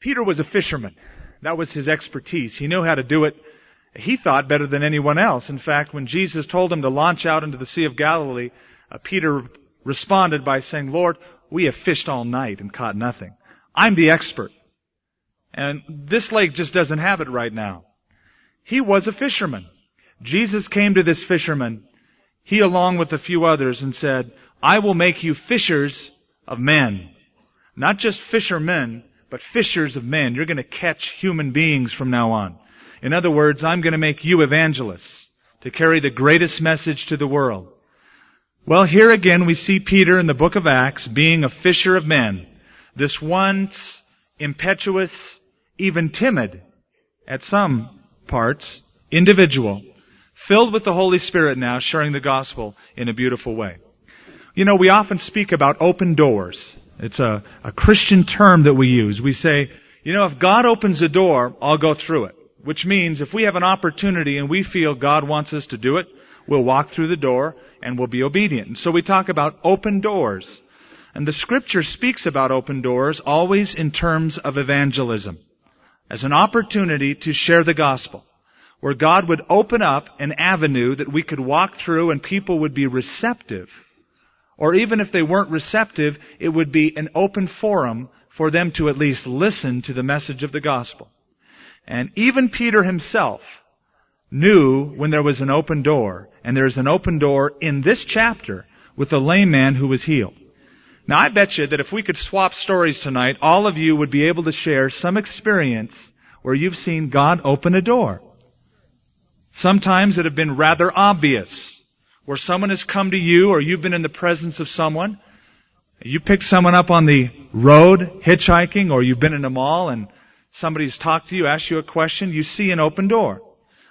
Peter was a fisherman. That was his expertise. He knew how to do it, he thought, better than anyone else. In fact, when Jesus told him to launch out into the Sea of Galilee, uh, Peter responded by saying, Lord, we have fished all night and caught nothing. I'm the expert. And this lake just doesn't have it right now. He was a fisherman. Jesus came to this fisherman, he along with a few others, and said, I will make you fishers of men. Not just fishermen, but fishers of men. You're going to catch human beings from now on. In other words, I'm going to make you evangelists to carry the greatest message to the world. Well, here again we see Peter in the book of Acts being a fisher of men. This once impetuous, even timid, at some parts, individual, filled with the Holy Spirit now, sharing the gospel in a beautiful way. You know, we often speak about open doors. It's a, a Christian term that we use. We say, you know, if God opens a door, I'll go through it. Which means if we have an opportunity and we feel God wants us to do it, we'll walk through the door and we'll be obedient. And so we talk about open doors. And the scripture speaks about open doors always in terms of evangelism. As an opportunity to share the gospel. Where God would open up an avenue that we could walk through and people would be receptive or even if they weren't receptive, it would be an open forum for them to at least listen to the message of the gospel. And even Peter himself knew when there was an open door, and there's an open door in this chapter with the lame man who was healed. Now I bet you that if we could swap stories tonight, all of you would be able to share some experience where you've seen God open a door. Sometimes it have been rather obvious where someone has come to you or you've been in the presence of someone. You pick someone up on the road hitchhiking or you've been in a mall and somebody's talked to you, asked you a question, you see an open door.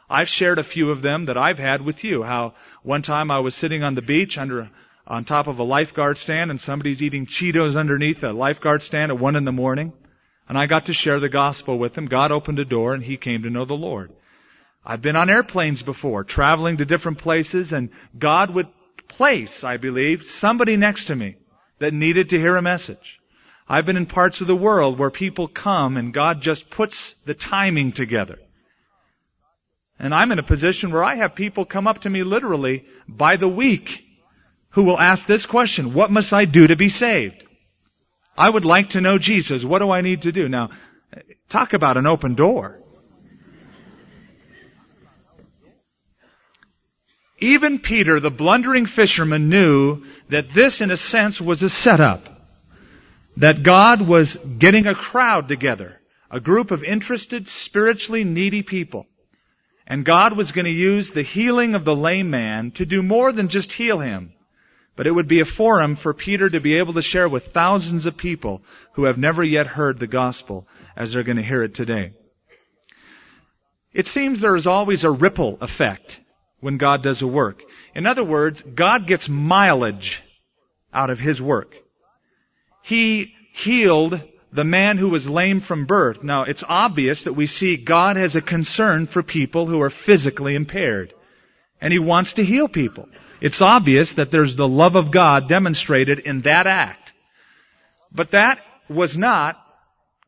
I've shared a few of them that I've had with you. How one time I was sitting on the beach under, on top of a lifeguard stand and somebody's eating Cheetos underneath a lifeguard stand at one in the morning. And I got to share the gospel with him. God opened a door and he came to know the Lord. I've been on airplanes before, traveling to different places, and God would place, I believe, somebody next to me that needed to hear a message. I've been in parts of the world where people come and God just puts the timing together. And I'm in a position where I have people come up to me literally by the week who will ask this question, what must I do to be saved? I would like to know Jesus. What do I need to do? Now, talk about an open door. Even Peter, the blundering fisherman, knew that this, in a sense, was a setup. That God was getting a crowd together, a group of interested, spiritually needy people. And God was going to use the healing of the lame man to do more than just heal him. But it would be a forum for Peter to be able to share with thousands of people who have never yet heard the gospel as they're going to hear it today. It seems there is always a ripple effect when God does a work. In other words, God gets mileage out of His work. He healed the man who was lame from birth. Now, it's obvious that we see God has a concern for people who are physically impaired. And He wants to heal people. It's obvious that there's the love of God demonstrated in that act. But that was not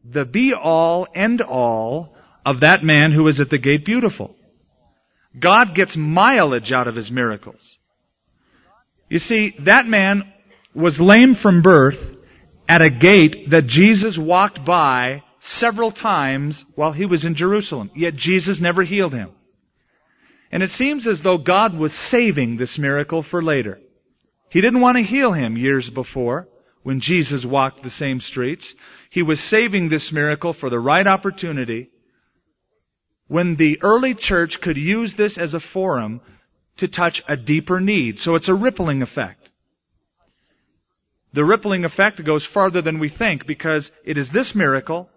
the be all, end all of that man who was at the gate beautiful. God gets mileage out of his miracles. You see, that man was lame from birth at a gate that Jesus walked by several times while he was in Jerusalem. Yet Jesus never healed him. And it seems as though God was saving this miracle for later. He didn't want to heal him years before when Jesus walked the same streets. He was saving this miracle for the right opportunity when the early church could use this as a forum to touch a deeper need. So it's a rippling effect. The rippling effect goes farther than we think because it is this miracle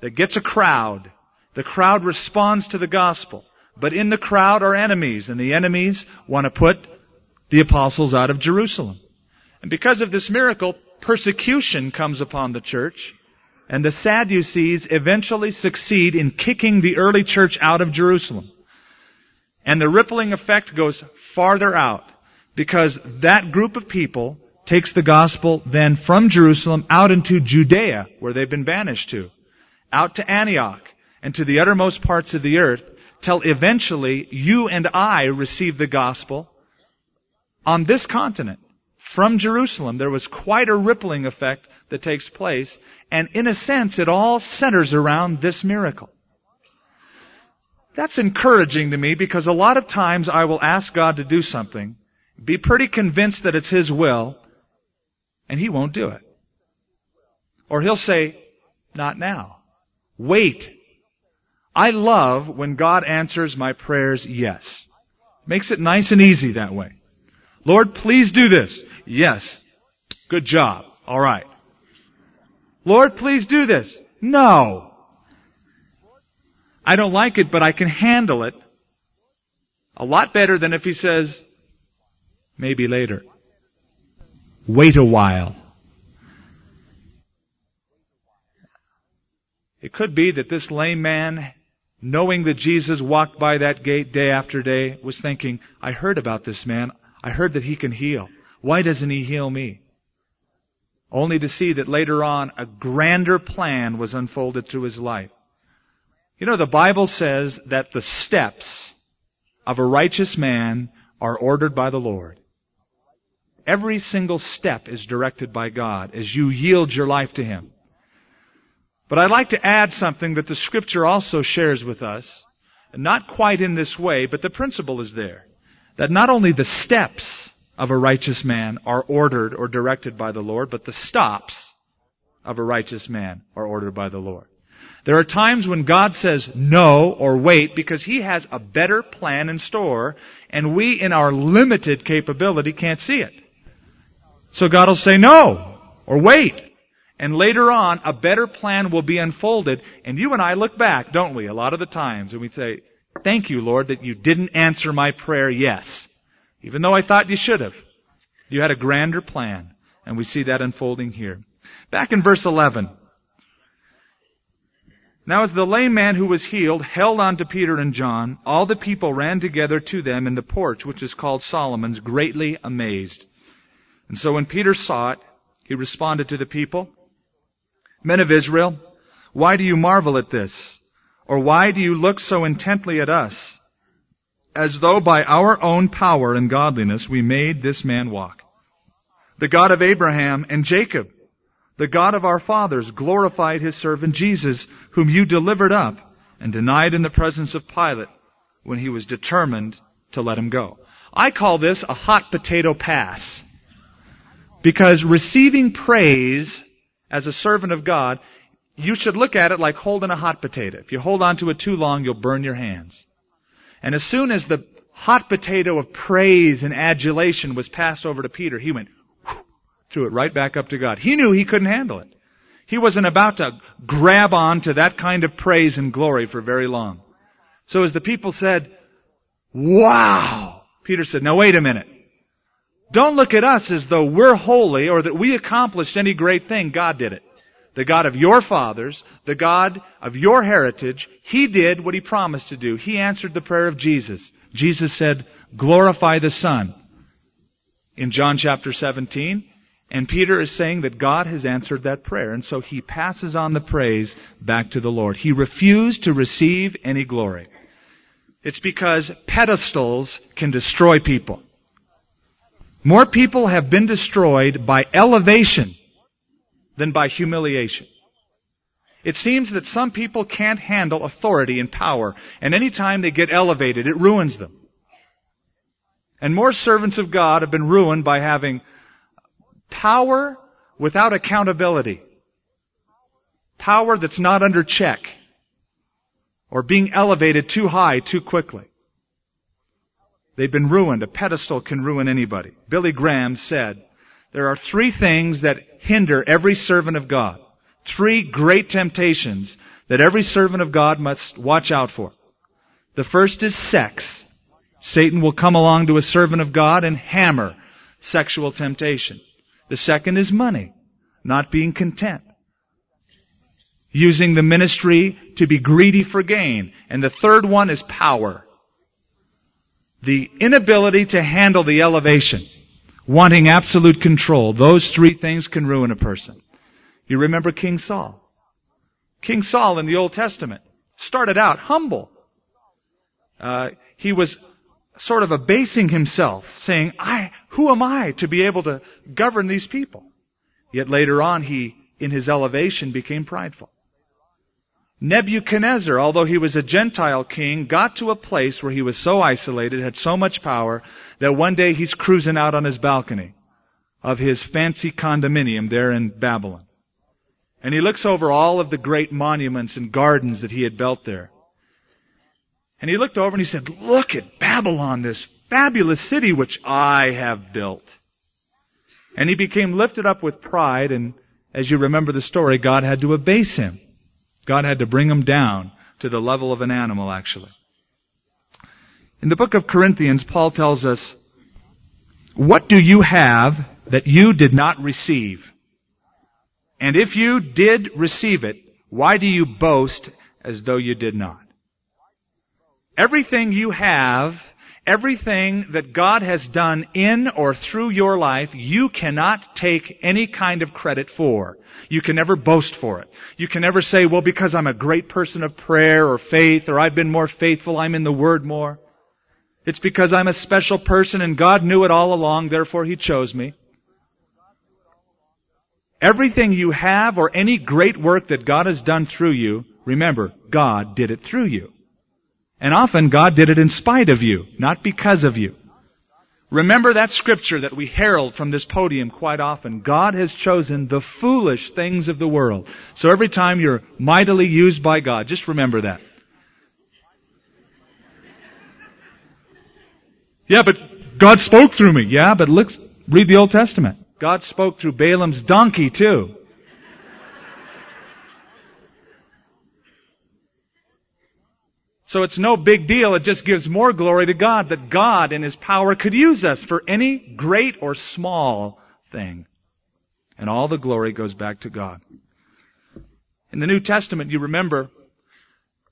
that gets a crowd. The crowd responds to the gospel. But in the crowd are enemies, and the enemies want to put the apostles out of Jerusalem. And because of this miracle, persecution comes upon the church. And the Sadducees eventually succeed in kicking the early church out of Jerusalem. And the rippling effect goes farther out because that group of people takes the gospel then from Jerusalem out into Judea where they've been banished to. out to Antioch and to the uttermost parts of the earth till eventually you and I receive the gospel on this continent from Jerusalem. There was quite a rippling effect that takes place and in a sense it all centers around this miracle. That's encouraging to me because a lot of times I will ask God to do something, be pretty convinced that it's His will, and He won't do it. Or He'll say, not now. Wait. I love when God answers my prayers yes. Makes it nice and easy that way. Lord, please do this. Yes. Good job. Alright. Lord, please do this. No. I don't like it, but I can handle it a lot better than if he says, maybe later. Wait a while. It could be that this lame man, knowing that Jesus walked by that gate day after day, was thinking, I heard about this man. I heard that he can heal. Why doesn't he heal me? Only to see that later on a grander plan was unfolded through his life. You know, the Bible says that the steps of a righteous man are ordered by the Lord. Every single step is directed by God as you yield your life to Him. But I'd like to add something that the scripture also shares with us, not quite in this way, but the principle is there. That not only the steps of a righteous man are ordered or directed by the Lord, but the stops of a righteous man are ordered by the Lord. There are times when God says no or wait because He has a better plan in store and we in our limited capability can't see it. So God will say no or wait. And later on, a better plan will be unfolded and you and I look back, don't we, a lot of the times and we say, thank you Lord that you didn't answer my prayer yes. Even though I thought you should have. You had a grander plan and we see that unfolding here. Back in verse 11. Now as the lame man who was healed held on to Peter and John, all the people ran together to them in the porch, which is called Solomon's, greatly amazed. And so when Peter saw it, he responded to the people, Men of Israel, why do you marvel at this? Or why do you look so intently at us? As though by our own power and godliness we made this man walk. The God of Abraham and Jacob, the God of our fathers glorified his servant Jesus, whom you delivered up and denied in the presence of Pilate when he was determined to let him go. I call this a hot potato pass. Because receiving praise as a servant of God, you should look at it like holding a hot potato. If you hold on to it too long, you'll burn your hands. And as soon as the hot potato of praise and adulation was passed over to Peter, he went, threw it right back up to God. He knew he couldn't handle it. He wasn't about to grab on to that kind of praise and glory for very long. So as the people said, wow, Peter said, now wait a minute. Don't look at us as though we're holy or that we accomplished any great thing. God did it. The God of your fathers, the God of your heritage, He did what He promised to do. He answered the prayer of Jesus. Jesus said, glorify the Son. In John chapter 17, and Peter is saying that God has answered that prayer. And so he passes on the praise back to the Lord. He refused to receive any glory. It's because pedestals can destroy people. More people have been destroyed by elevation than by humiliation. It seems that some people can't handle authority and power, and any time they get elevated, it ruins them. And more servants of God have been ruined by having Power without accountability. Power that's not under check. Or being elevated too high too quickly. They've been ruined. A pedestal can ruin anybody. Billy Graham said, there are three things that hinder every servant of God. Three great temptations that every servant of God must watch out for. The first is sex. Satan will come along to a servant of God and hammer sexual temptation. The second is money, not being content. Using the ministry to be greedy for gain. And the third one is power. The inability to handle the elevation. Wanting absolute control. Those three things can ruin a person. You remember King Saul. King Saul in the Old Testament started out humble. Uh, he was sort of abasing himself, saying, I, who am I to be able to govern these people? Yet later on he, in his elevation, became prideful. Nebuchadnezzar, although he was a Gentile king, got to a place where he was so isolated, had so much power, that one day he's cruising out on his balcony of his fancy condominium there in Babylon. And he looks over all of the great monuments and gardens that he had built there. And he looked over and he said, look at Babylon, this fabulous city which I have built. And he became lifted up with pride and as you remember the story, God had to abase him. God had to bring him down to the level of an animal actually. In the book of Corinthians, Paul tells us, what do you have that you did not receive? And if you did receive it, why do you boast as though you did not? Everything you have, everything that God has done in or through your life, you cannot take any kind of credit for. You can never boast for it. You can never say, well, because I'm a great person of prayer or faith, or I've been more faithful, I'm in the Word more. It's because I'm a special person and God knew it all along, therefore He chose me. Everything you have or any great work that God has done through you, remember, God did it through you. And often God did it in spite of you, not because of you. Remember that scripture that we herald from this podium quite often. God has chosen the foolish things of the world. So every time you're mightily used by God, just remember that. Yeah, but God spoke through me. Yeah, but look, read the Old Testament. God spoke through Balaam's donkey too. So it's no big deal. It just gives more glory to God that God in His power could use us for any great or small thing. And all the glory goes back to God. In the New Testament, you remember,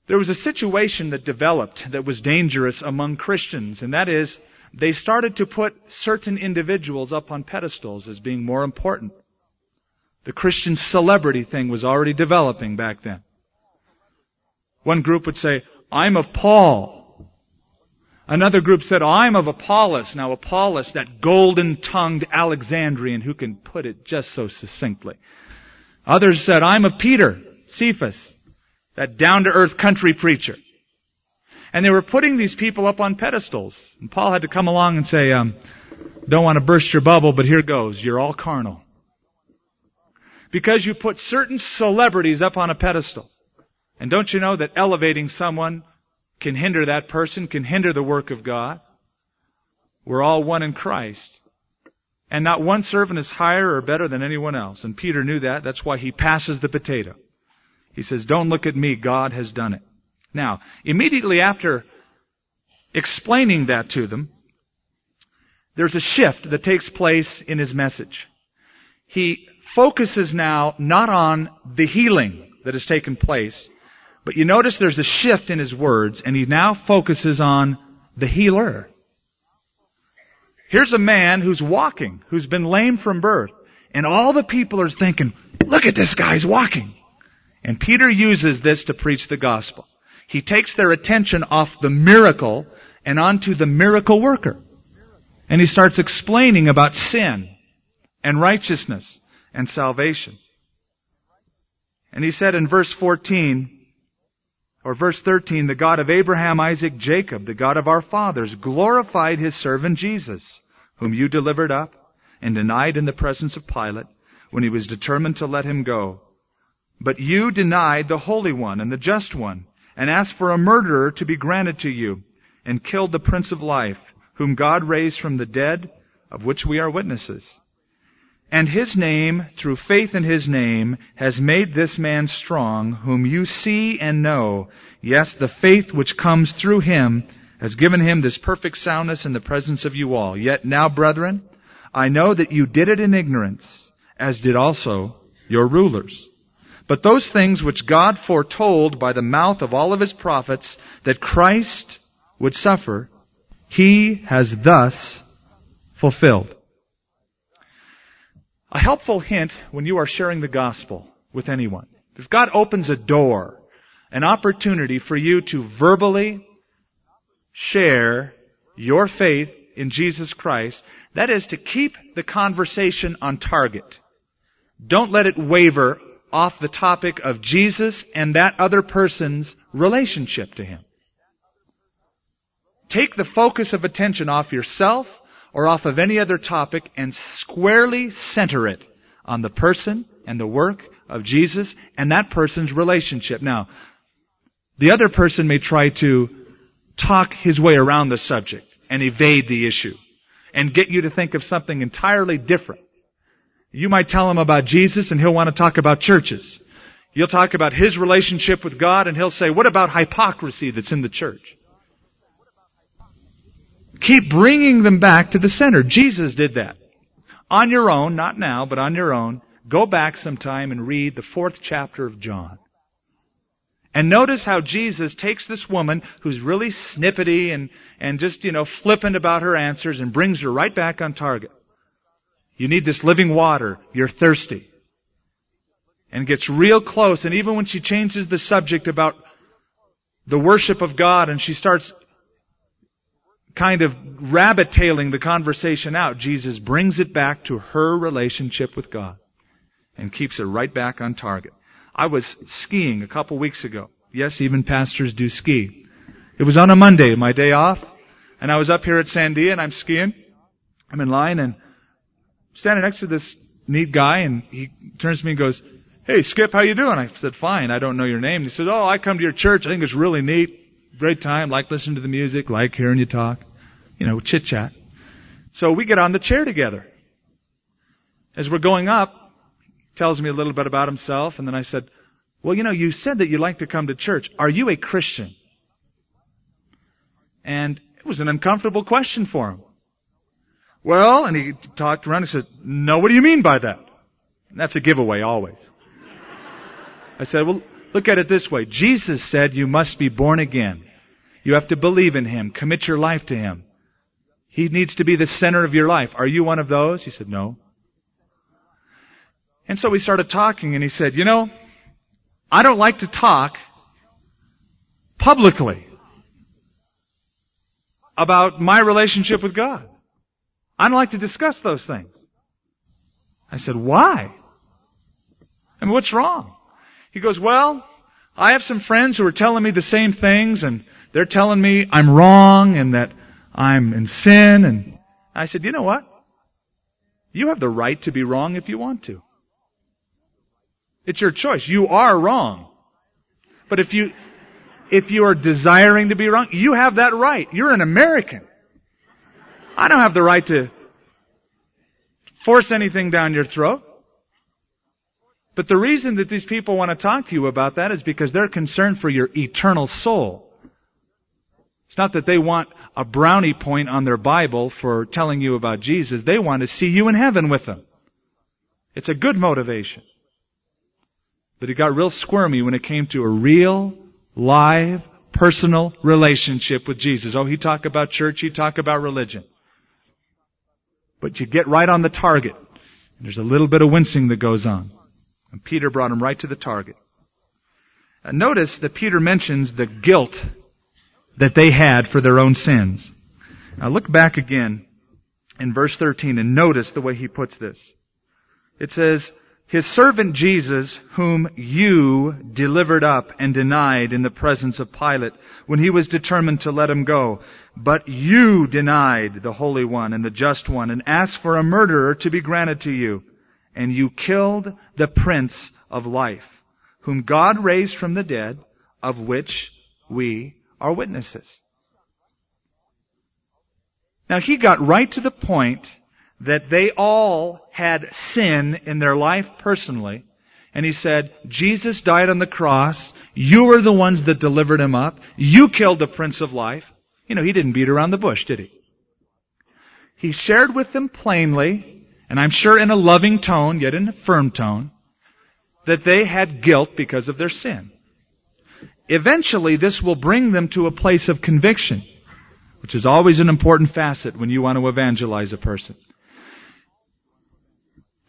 there was a situation that developed that was dangerous among Christians, and that is, they started to put certain individuals up on pedestals as being more important. The Christian celebrity thing was already developing back then. One group would say, I'm of Paul. Another group said, I'm of Apollos. Now Apollos, that golden-tongued Alexandrian who can put it just so succinctly. Others said, I'm of Peter, Cephas, that down-to-earth country preacher. And they were putting these people up on pedestals. And Paul had to come along and say, um, don't want to burst your bubble, but here goes. You're all carnal. Because you put certain celebrities up on a pedestal. And don't you know that elevating someone can hinder that person, can hinder the work of God? We're all one in Christ. And not one servant is higher or better than anyone else. And Peter knew that. That's why he passes the potato. He says, don't look at me. God has done it. Now, immediately after explaining that to them, there's a shift that takes place in his message. He focuses now not on the healing that has taken place, but you notice there's a shift in his words, and he now focuses on the healer. Here's a man who's walking, who's been lame from birth, and all the people are thinking, look at this guy's walking. And Peter uses this to preach the gospel. He takes their attention off the miracle and onto the miracle worker. And he starts explaining about sin and righteousness and salvation. And he said in verse 14, or verse 13, the God of Abraham, Isaac, Jacob, the God of our fathers, glorified his servant Jesus, whom you delivered up and denied in the presence of Pilate when he was determined to let him go. But you denied the Holy One and the Just One and asked for a murderer to be granted to you and killed the Prince of Life, whom God raised from the dead, of which we are witnesses. And his name, through faith in his name, has made this man strong, whom you see and know. Yes, the faith which comes through him has given him this perfect soundness in the presence of you all. Yet now, brethren, I know that you did it in ignorance, as did also your rulers. But those things which God foretold by the mouth of all of his prophets that Christ would suffer, he has thus fulfilled. A helpful hint when you are sharing the gospel with anyone. if God opens a door, an opportunity for you to verbally share your faith in Jesus Christ, that is to keep the conversation on target. Don't let it waver off the topic of Jesus and that other person's relationship to Him. Take the focus of attention off yourself or off of any other topic and squarely center it on the person and the work of Jesus and that person's relationship. Now, the other person may try to talk his way around the subject and evade the issue and get you to think of something entirely different. You might tell him about Jesus and he'll want to talk about churches. You'll talk about his relationship with God and he'll say, what about hypocrisy that's in the church? Keep bringing them back to the center. Jesus did that. On your own, not now, but on your own, go back sometime and read the fourth chapter of John. And notice how Jesus takes this woman who's really snippety and, and just, you know, flippant about her answers and brings her right back on target. You need this living water. You're thirsty. And gets real close. And even when she changes the subject about the worship of God and she starts kind of rabbit tailing the conversation out, Jesus brings it back to her relationship with God and keeps it right back on target. I was skiing a couple weeks ago. Yes, even pastors do ski. It was on a Monday, my day off, and I was up here at Sandia and I'm skiing. I'm in line and standing next to this neat guy and he turns to me and goes, Hey Skip, how you doing? I said, fine, I don't know your name. He said, oh, I come to your church. I think it's really neat. Great time. Like listening to the music, like hearing you talk. You know, chit chat. So we get on the chair together. As we're going up, tells me a little bit about himself, and then I said, well, you know, you said that you like to come to church. Are you a Christian? And it was an uncomfortable question for him. Well, and he talked around and said, no, what do you mean by that? And that's a giveaway always. I said, well, look at it this way. Jesus said you must be born again. You have to believe in Him, commit your life to Him. He needs to be the center of your life. Are you one of those? He said, no. And so we started talking and he said, you know, I don't like to talk publicly about my relationship with God. I don't like to discuss those things. I said, why? I mean, what's wrong? He goes, well, I have some friends who are telling me the same things and they're telling me I'm wrong and that I'm in sin and I said, you know what? You have the right to be wrong if you want to. It's your choice. You are wrong. But if you, if you are desiring to be wrong, you have that right. You're an American. I don't have the right to force anything down your throat. But the reason that these people want to talk to you about that is because they're concerned for your eternal soul. It's not that they want a brownie point on their Bible for telling you about Jesus. They want to see you in heaven with them. It's a good motivation. But it got real squirmy when it came to a real, live, personal relationship with Jesus. Oh, he talk about church, he talk about religion. But you get right on the target. There's a little bit of wincing that goes on. And Peter brought him right to the target. And notice that Peter mentions the guilt that they had for their own sins. Now look back again in verse 13 and notice the way he puts this. It says, his servant Jesus, whom you delivered up and denied in the presence of Pilate when he was determined to let him go. But you denied the Holy One and the Just One and asked for a murderer to be granted to you and you killed the Prince of Life, whom God raised from the dead, of which we are witnesses. Now he got right to the point that they all had sin in their life personally. And he said, Jesus died on the cross. You were the ones that delivered him up. You killed the Prince of Life. You know, he didn't beat around the bush, did he? He shared with them plainly and I'm sure in a loving tone, yet in a firm tone, that they had guilt because of their sin. Eventually, this will bring them to a place of conviction, which is always an important facet when you want to evangelize a person.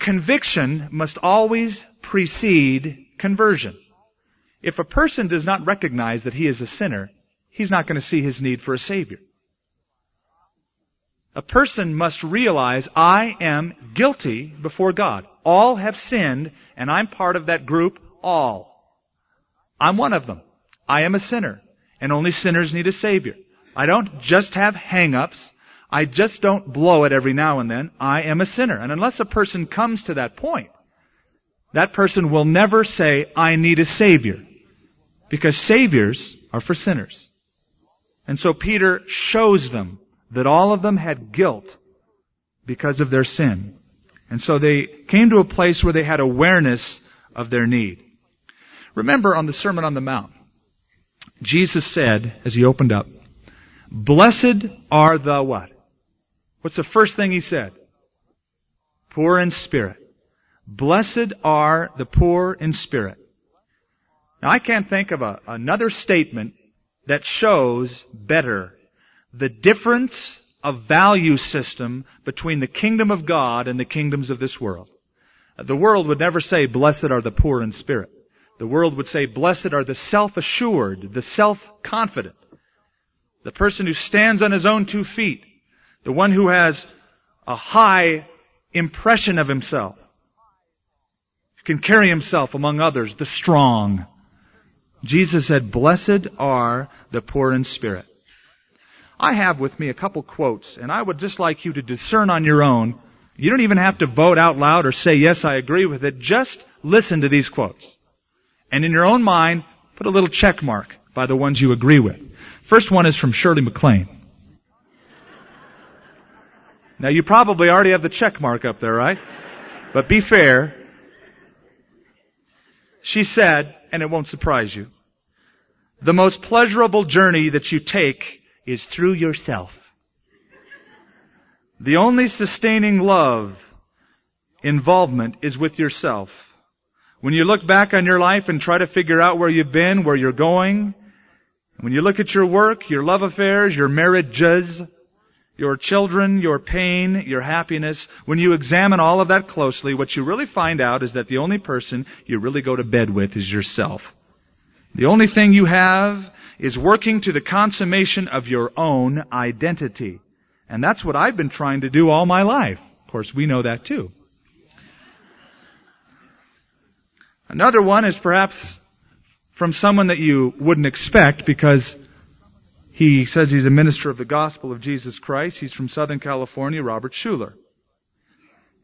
Conviction must always precede conversion. If a person does not recognize that he is a sinner, he's not going to see his need for a Savior. A person must realize I am guilty before God. All have sinned, and I'm part of that group, all. I'm one of them. I am a sinner, and only sinners need a Savior. I don't just have hang-ups. I just don't blow it every now and then. I am a sinner. And unless a person comes to that point, that person will never say, I need a Savior. Because Saviors are for sinners. And so Peter shows them that all of them had guilt because of their sin. And so they came to a place where they had awareness of their need. Remember on the Sermon on the Mount, Jesus said, as he opened up, Blessed are the what? What's the first thing he said? Poor in spirit. Blessed are the poor in spirit. Now I can't think of a, another statement that shows better the difference of value system between the kingdom of God and the kingdoms of this world. The world would never say, blessed are the poor in spirit. The world would say, blessed are the self-assured, the self-confident. The person who stands on his own two feet. The one who has a high impression of himself. who Can carry himself among others, the strong. Jesus said, blessed are the poor in spirit. I have with me a couple quotes, and I would just like you to discern on your own. You don't even have to vote out loud or say, yes, I agree with it. Just listen to these quotes. And in your own mind, put a little check mark by the ones you agree with. First one is from Shirley MacLaine. Now you probably already have the check mark up there, right? But be fair. She said, and it won't surprise you, the most pleasurable journey that you take is through yourself. The only sustaining love involvement is with yourself. When you look back on your life and try to figure out where you've been, where you're going, when you look at your work, your love affairs, your marriages, your children, your pain, your happiness, when you examine all of that closely, what you really find out is that the only person you really go to bed with is yourself. The only thing you have is working to the consummation of your own identity. And that's what I've been trying to do all my life. Of course, we know that too. Another one is perhaps from someone that you wouldn't expect because he says he's a minister of the gospel of Jesus Christ. He's from Southern California, Robert Schuller.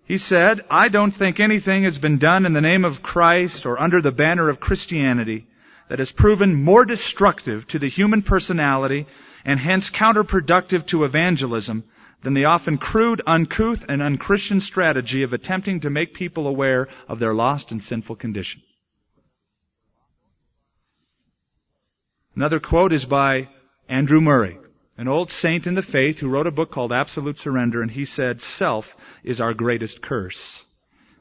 He said, I don't think anything has been done in the name of Christ or under the banner of Christianity that has proven more destructive to the human personality and hence counterproductive to evangelism than the often crude, uncouth, and unchristian strategy of attempting to make people aware of their lost and sinful condition. Another quote is by Andrew Murray, an old saint in the faith who wrote a book called Absolute Surrender, and he said, Self is our greatest curse.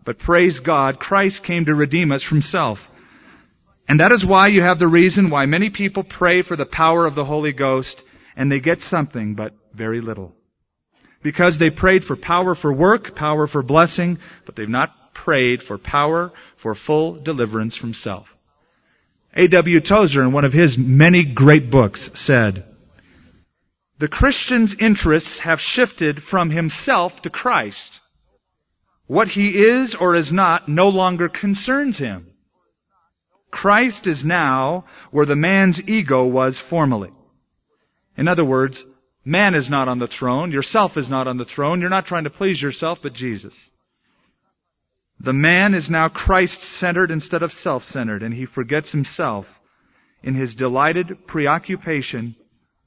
But praise God, Christ came to redeem us from self. And that is why you have the reason why many people pray for the power of the Holy Ghost and they get something, but very little. Because they prayed for power for work, power for blessing, but they've not prayed for power for full deliverance from self. A.W. Tozer, in one of his many great books, said, The Christian's interests have shifted from himself to Christ. What he is or is not no longer concerns him. Christ is now where the man's ego was formerly. In other words, man is not on the throne, yourself is not on the throne, you're not trying to please yourself, but Jesus. The man is now Christ-centered instead of self-centered, and he forgets himself in his delighted preoccupation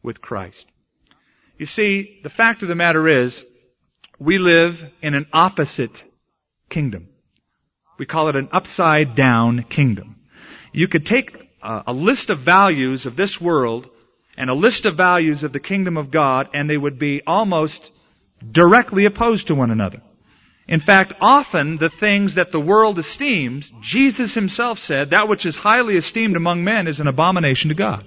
with Christ. You see, the fact of the matter is, we live in an opposite kingdom. We call it an upside down kingdom you could take a, a list of values of this world and a list of values of the kingdom of God, and they would be almost directly opposed to one another. In fact, often the things that the world esteems, Jesus himself said, that which is highly esteemed among men is an abomination to God.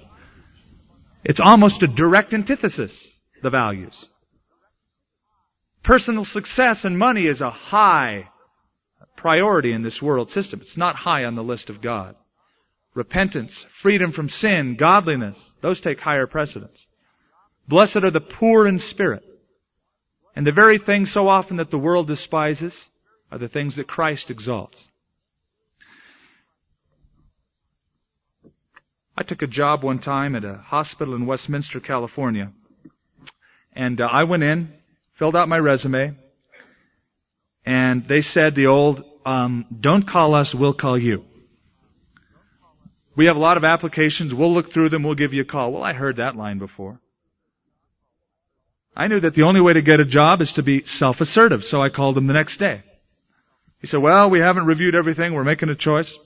It's almost a direct antithesis, the values. Personal success and money is a high priority in this world system. It's not high on the list of God. Repentance, freedom from sin, godliness, those take higher precedence. Blessed are the poor in spirit. And the very things so often that the world despises are the things that Christ exalts. I took a job one time at a hospital in Westminster, California. And uh, I went in, filled out my resume, and they said the old, um, don't call us, we'll call you. We have a lot of applications, we'll look through them, we'll give you a call. Well, I heard that line before. I knew that the only way to get a job is to be self-assertive, so I called him the next day. He said, well, we haven't reviewed everything, we're making a choice.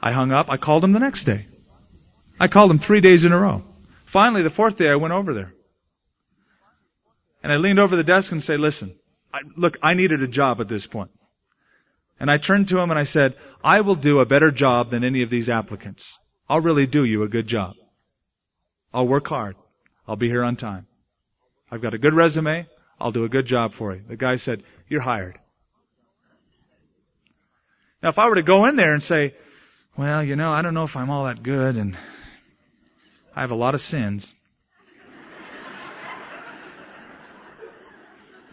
I hung up, I called him the next day. I called him three days in a row. Finally, the fourth day, I went over there. And I leaned over the desk and said, listen, I, look, I needed a job at this point. And I turned to him and I said, I will do a better job than any of these applicants. I'll really do you a good job. I'll work hard. I'll be here on time. I've got a good resume. I'll do a good job for you. The guy said, you're hired. Now if I were to go in there and say, well, you know, I don't know if I'm all that good and I have a lot of sins.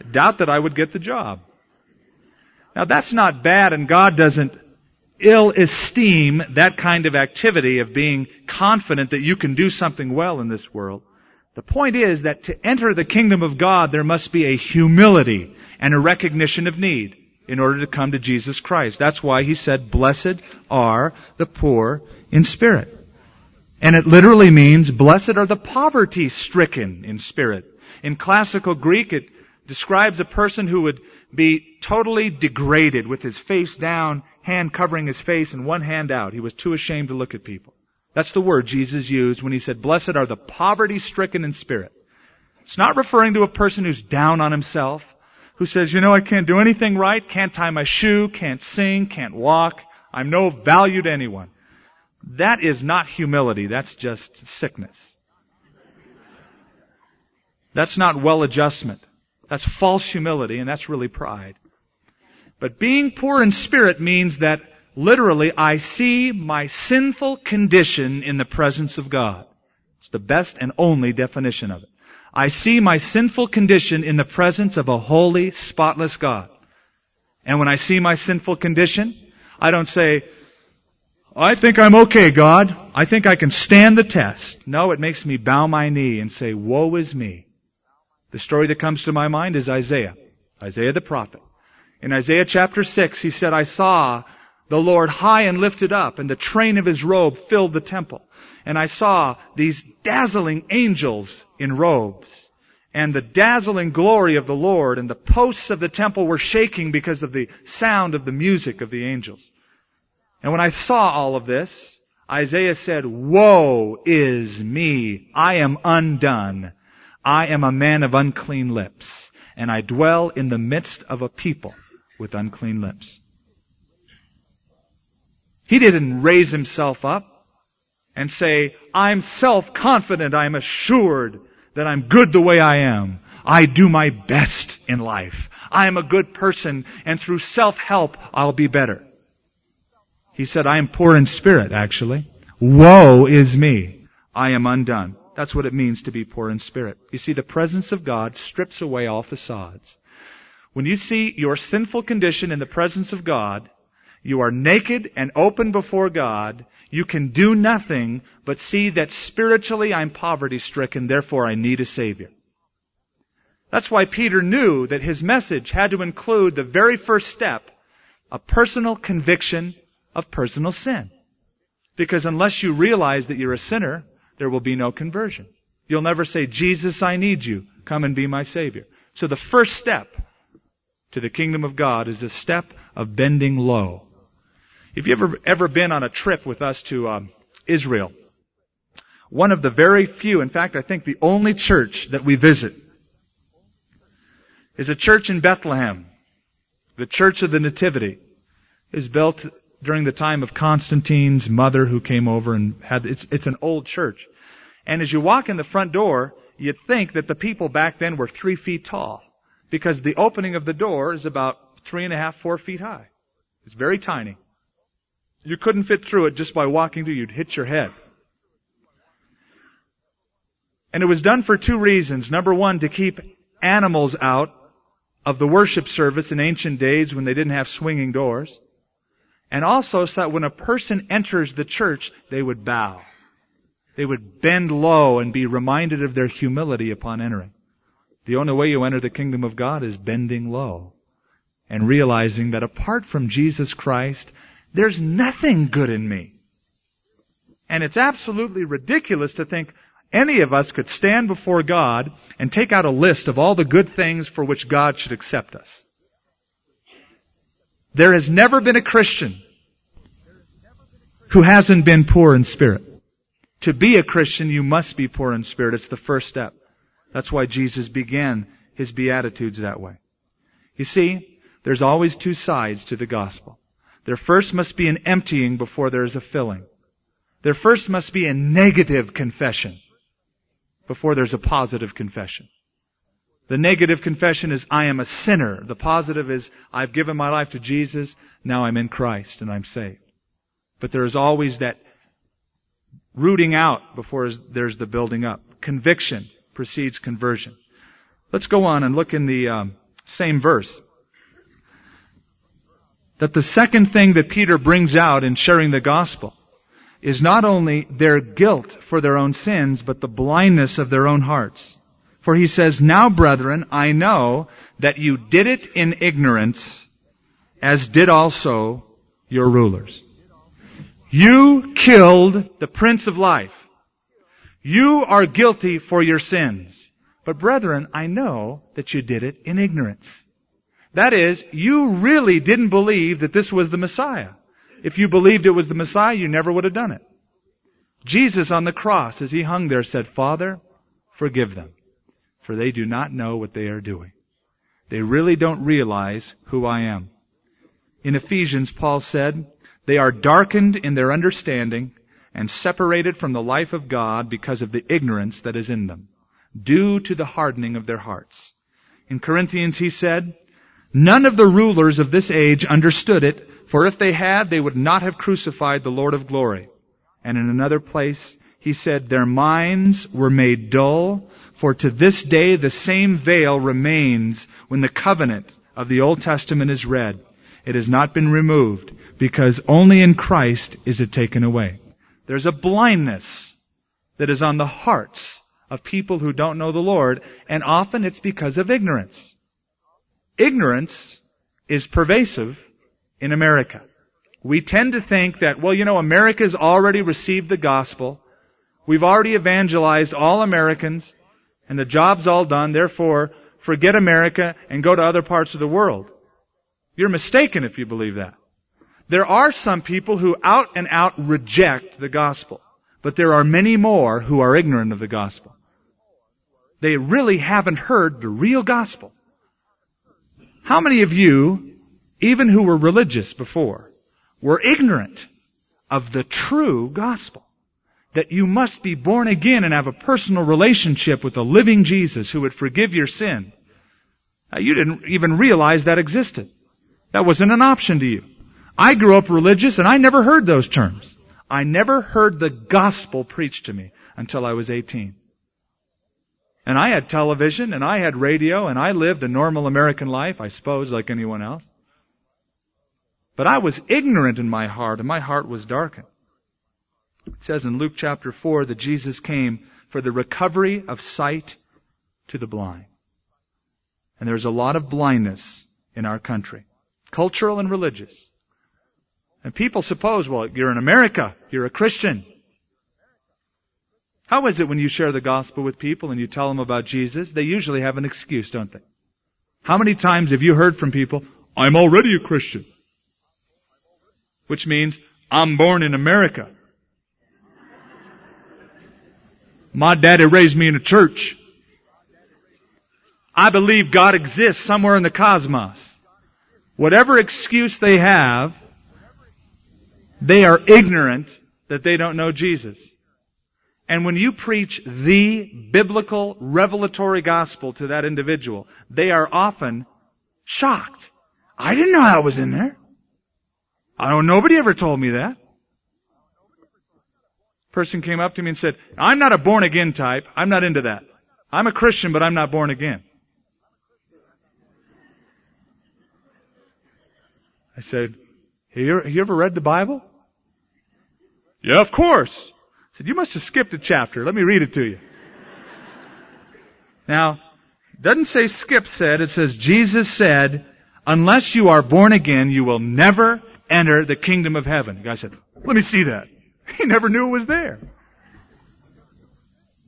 Doubt that I would get the job. Now that's not bad and God doesn't ill esteem that kind of activity of being confident that you can do something well in this world. The point is that to enter the kingdom of God, there must be a humility and a recognition of need in order to come to Jesus Christ. That's why he said, blessed are the poor in spirit. And it literally means, blessed are the poverty stricken in spirit. In classical Greek, it describes a person who would be totally degraded with his face down, hand covering his face and one hand out. He was too ashamed to look at people. That's the word Jesus used when he said, blessed are the poverty stricken in spirit. It's not referring to a person who's down on himself, who says, you know, I can't do anything right, can't tie my shoe, can't sing, can't walk, I'm no value to anyone. That is not humility, that's just sickness. That's not well adjustment. That's false humility and that's really pride. But being poor in spirit means that literally I see my sinful condition in the presence of God. It's the best and only definition of it. I see my sinful condition in the presence of a holy, spotless God. And when I see my sinful condition, I don't say, I think I'm okay, God. I think I can stand the test. No, it makes me bow my knee and say, woe is me. The story that comes to my mind is Isaiah. Isaiah the prophet. In Isaiah chapter 6, he said, I saw the Lord high and lifted up, and the train of his robe filled the temple. And I saw these dazzling angels in robes. And the dazzling glory of the Lord and the posts of the temple were shaking because of the sound of the music of the angels. And when I saw all of this, Isaiah said, Woe is me! I am undone. I am a man of unclean lips, and I dwell in the midst of a people with unclean lips. He didn't raise himself up and say, I'm self-confident, I'm assured that I'm good the way I am. I do my best in life. I am a good person and through self-help I'll be better. He said, I am poor in spirit, actually. Woe is me. I am undone. That's what it means to be poor in spirit. You see, the presence of God strips away all facades. When you see your sinful condition in the presence of God, you are naked and open before God. You can do nothing but see that spiritually I'm poverty stricken, therefore I need a Savior. That's why Peter knew that his message had to include the very first step, a personal conviction of personal sin. Because unless you realize that you're a sinner, there will be no conversion. You'll never say, Jesus, I need you. Come and be my Savior. So the first step to the kingdom of God is a step of bending low. If you ever, ever been on a trip with us to um, Israel, one of the very few, in fact, I think the only church that we visit is a church in Bethlehem. The Church of the Nativity is built during the time of Constantine's mother who came over and had, it's, it's an old church. And as you walk in the front door, you'd think that the people back then were three feet tall. Because the opening of the door is about three and a half, four feet high. It's very tiny. You couldn't fit through it just by walking through. You'd hit your head. And it was done for two reasons. Number one, to keep animals out of the worship service in ancient days when they didn't have swinging doors. And also so that when a person enters the church, they would bow. They would bend low and be reminded of their humility upon entering. The only way you enter the kingdom of God is bending low and realizing that apart from Jesus Christ, there's nothing good in me. And it's absolutely ridiculous to think any of us could stand before God and take out a list of all the good things for which God should accept us. There has never been a Christian who hasn't been poor in spirit. To be a Christian, you must be poor in spirit. It's the first step. That's why Jesus began his Beatitudes that way. You see, there's always two sides to the gospel. There first must be an emptying before there is a filling. There first must be a negative confession before there's a positive confession. The negative confession is, I am a sinner. The positive is, I've given my life to Jesus, now I'm in Christ and I'm saved. But there is always that rooting out before there's the building up. Conviction precedes conversion. Let's go on and look in the um, same verse. That the second thing that Peter brings out in sharing the gospel is not only their guilt for their own sins, but the blindness of their own hearts. For he says, Now brethren, I know that you did it in ignorance, as did also your rulers. You killed the Prince of Life. You are guilty for your sins. But brethren, I know that you did it in ignorance. That is, you really didn't believe that this was the Messiah. If you believed it was the Messiah, you never would have done it. Jesus on the cross, as he hung there, said, Father, forgive them, for they do not know what they are doing. They really don't realize who I am. In Ephesians, Paul said, they are darkened in their understanding and separated from the life of God because of the ignorance that is in them, due to the hardening of their hearts. In Corinthians he said, None of the rulers of this age understood it, for if they had, they would not have crucified the Lord of glory. And in another place, he said, Their minds were made dull, for to this day the same veil remains when the covenant of the Old Testament is read. It has not been removed, because only in Christ is it taken away. There's a blindness that is on the hearts of people who don't know the Lord, and often it's because of ignorance. Ignorance is pervasive in America. We tend to think that, well, you know, America's already received the gospel. We've already evangelized all Americans, and the job's all done, therefore, forget America and go to other parts of the world. You're mistaken if you believe that. There are some people who out and out reject the gospel, but there are many more who are ignorant of the gospel. They really haven't heard the real gospel. How many of you, even who were religious before, were ignorant of the true gospel? That you must be born again and have a personal relationship with the living Jesus who would forgive your sin. Now, you didn't even realize that existed. That wasn't an option to you. I grew up religious and I never heard those terms. I never heard the gospel preached to me until I was 18. And I had television and I had radio and I lived a normal American life, I suppose, like anyone else. But I was ignorant in my heart and my heart was darkened. It says in Luke chapter 4 that Jesus came for the recovery of sight to the blind. And there's a lot of blindness in our country. Cultural and religious. And people suppose, well, you're in America, you're a Christian. How is it when you share the gospel with people and you tell them about Jesus? They usually have an excuse, don't they? How many times have you heard from people, I'm already a Christian? Which means, I'm born in America. My daddy raised me in a church. I believe God exists somewhere in the cosmos. Whatever excuse they have, they are ignorant that they don't know Jesus. And when you preach the biblical revelatory gospel to that individual, they are often shocked. I didn't know that was in there. I don't, nobody ever told me that. Person came up to me and said, I'm not a born again type. I'm not into that. I'm a Christian, but I'm not born again. I said, have you ever read the Bible? Yeah, of course. I said, you must have skipped a chapter. Let me read it to you. Now, it doesn't say skip said, it says Jesus said, unless you are born again, you will never enter the kingdom of heaven. The guy said, let me see that. He never knew it was there.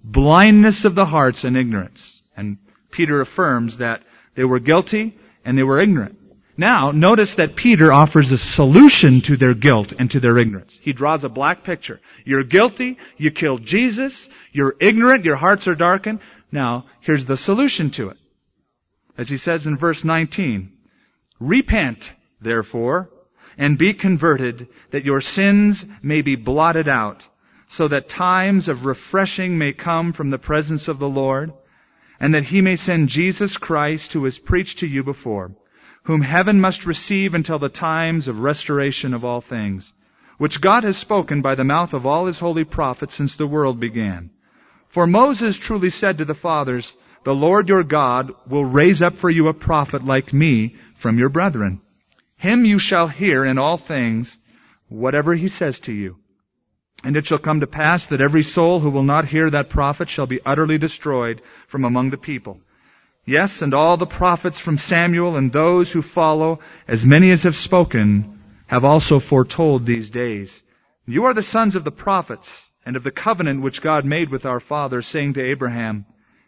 Blindness of the hearts and ignorance. And Peter affirms that they were guilty and they were ignorant. Now, notice that Peter offers a solution to their guilt and to their ignorance. He draws a black picture. You're guilty, you killed Jesus, you're ignorant, your hearts are darkened. Now, here's the solution to it. As he says in verse 19, Repent, therefore, and be converted, that your sins may be blotted out, so that times of refreshing may come from the presence of the Lord, and that he may send Jesus Christ, who was preached to you before, whom heaven must receive until the times of restoration of all things, which God has spoken by the mouth of all his holy prophets since the world began. For Moses truly said to the fathers, The Lord your God will raise up for you a prophet like me from your brethren. Him you shall hear in all things, whatever he says to you. And it shall come to pass that every soul who will not hear that prophet shall be utterly destroyed from among the people. Yes, and all the prophets from Samuel and those who follow, as many as have spoken, have also foretold these days. You are the sons of the prophets and of the covenant which God made with our fathers, saying to Abraham,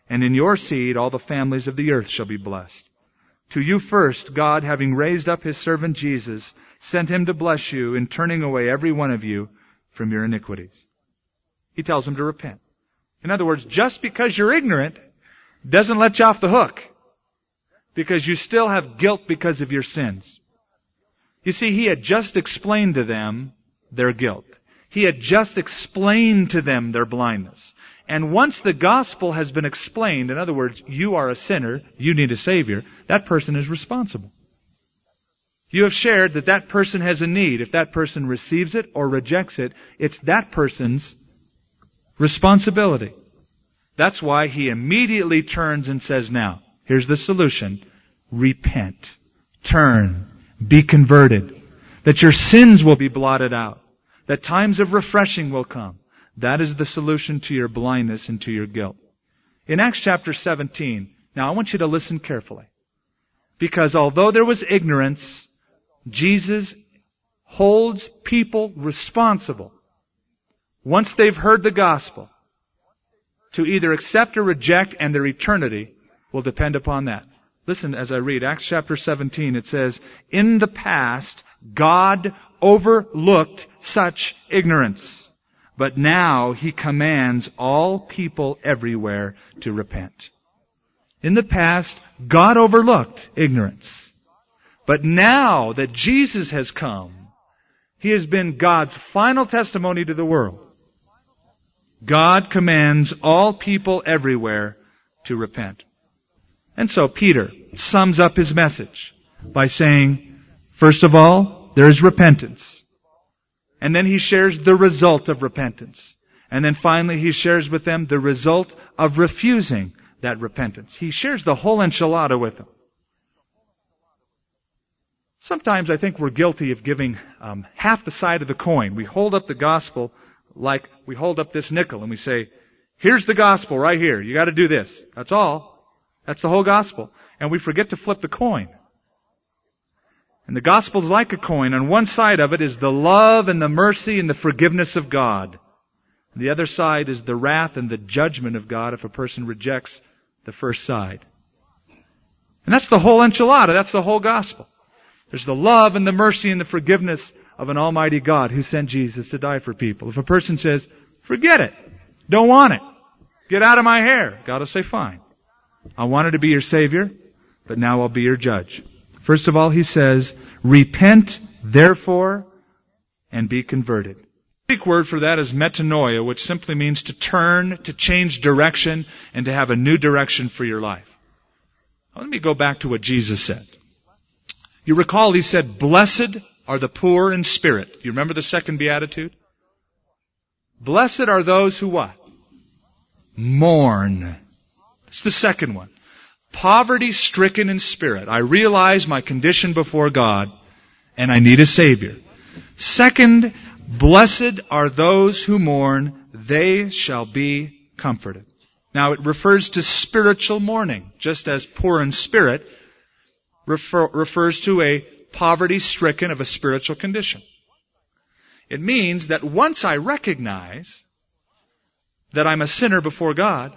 And in your seed all the families of the earth shall be blessed. To you first, God, having raised up his servant Jesus, sent him to bless you in turning away every one of you from your iniquities. He tells him to repent. In other words, just because you're ignorant doesn't let you off the hook. Because you still have guilt because of your sins. You see, he had just explained to them their guilt. He had just explained to them their blindness. And once the gospel has been explained, in other words, you are a sinner, you need a savior, that person is responsible. You have shared that that person has a need. If that person receives it or rejects it, it's that person's responsibility. That's why he immediately turns and says, now, here's the solution. Repent. Turn. Be converted. That your sins will be blotted out. That times of refreshing will come. That is the solution to your blindness and to your guilt. In Acts chapter 17, now I want you to listen carefully. Because although there was ignorance, Jesus holds people responsible once they've heard the gospel to either accept or reject and their eternity will depend upon that. Listen as I read Acts chapter 17, it says, In the past, God overlooked such ignorance, but now He commands all people everywhere to repent. In the past, God overlooked ignorance. But now that Jesus has come, He has been God's final testimony to the world. God commands all people everywhere to repent. And so Peter sums up his message by saying, first of all, there is repentance. And then he shares the result of repentance. And then finally he shares with them the result of refusing that repentance. He shares the whole enchilada with them. Sometimes I think we're guilty of giving um, half the side of the coin. We hold up the gospel like we hold up this nickel and we say, here's the gospel right here. You gotta do this. That's all. That's the whole gospel. And we forget to flip the coin. And the gospel is like a coin. On one side of it is the love and the mercy and the forgiveness of God. The other side is the wrath and the judgment of God if a person rejects the first side. And that's the whole enchilada. That's the whole gospel. There's the love and the mercy and the forgiveness of an almighty God who sent Jesus to die for people. If a person says, forget it, don't want it, get out of my hair, God will say, fine. I wanted to be your savior, but now I'll be your judge. First of all, he says, repent therefore and be converted. The Greek word for that is metanoia, which simply means to turn, to change direction, and to have a new direction for your life. Let me go back to what Jesus said. You recall he said, blessed are the poor in spirit. You remember the second beatitude? Blessed are those who what? Mourn. It's the second one. Poverty stricken in spirit. I realize my condition before God and I need a Savior. Second, blessed are those who mourn. They shall be comforted. Now it refers to spiritual mourning, just as poor in spirit refer, refers to a poverty stricken of a spiritual condition. It means that once I recognize that I'm a sinner before God,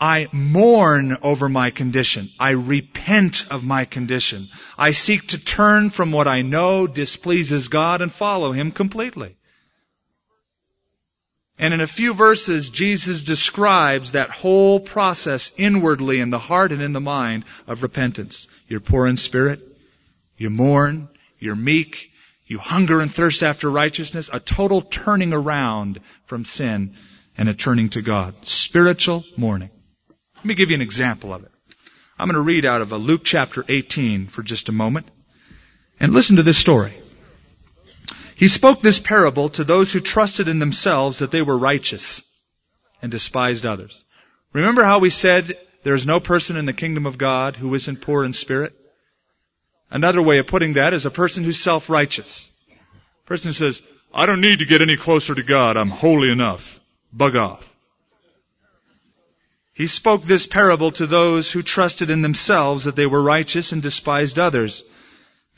I mourn over my condition. I repent of my condition. I seek to turn from what I know displeases God and follow Him completely. And in a few verses, Jesus describes that whole process inwardly in the heart and in the mind of repentance. You're poor in spirit. You mourn. You're meek. You hunger and thirst after righteousness. A total turning around from sin and a turning to God. Spiritual mourning. Let me give you an example of it. I'm going to read out of uh, Luke chapter 18 for just a moment. And listen to this story. He spoke this parable to those who trusted in themselves that they were righteous and despised others. Remember how we said there is no person in the kingdom of God who isn't poor in spirit? Another way of putting that is a person who's self-righteous. A person who says, I don't need to get any closer to God. I'm holy enough. Bug off. He spoke this parable to those who trusted in themselves that they were righteous and despised others.